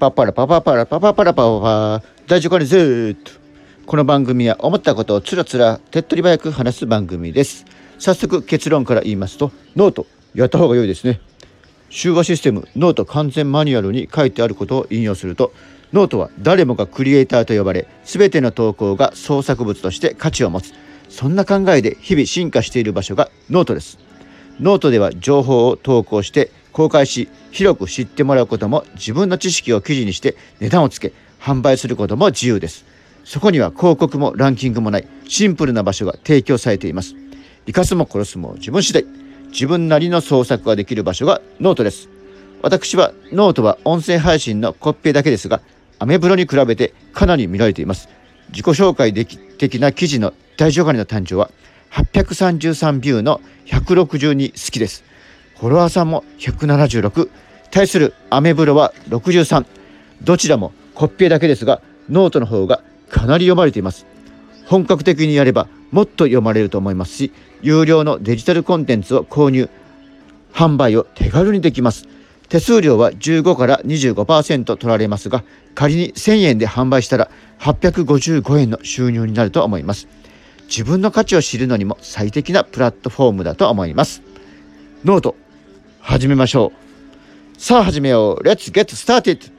パパラパパパラパパパラパパパ。大丈夫かねずーっと。この番組は思ったことをつらつら手っ取り早く話す番組です。早速結論から言いますと note。やった方が良いですね。集客システムノート完全マニュアルに書いてあることを引用するとノートは誰もがクリエイターと呼ばれ全ての投稿が創作物として価値を持つ。そんな考えで日々進化している場所がノートです。ノートでは情報を投稿して公開し広く知ってもらうことも自分の知識を記事にして値段をつけ販売することも自由です。そこには広告もランキングもないシンプルな場所が提供されています。生かすも殺すも自分次第。自分なりの創作ができる場所がノートです。私はノートは音声配信のコピペだけですがアメブロに比べてかなり見られています。自己紹介的な記事の大女神の誕生は833ビューの162スキです。フォロワーさんも176対するアメブロは63どちらもコピペだけですがノートの方がかなり読まれています。本格的にやればもっと読まれると思いますし有料のデジタルコンテンツを購入販売を手軽にできます。手数料は15から25%取られますが仮に1000円で販売したら855円の収入になると思います。自分の価値を知るのにも最適なプラットフォームだと思います。ノート。始めましょう。さあ始めよう。レッツゲットスタート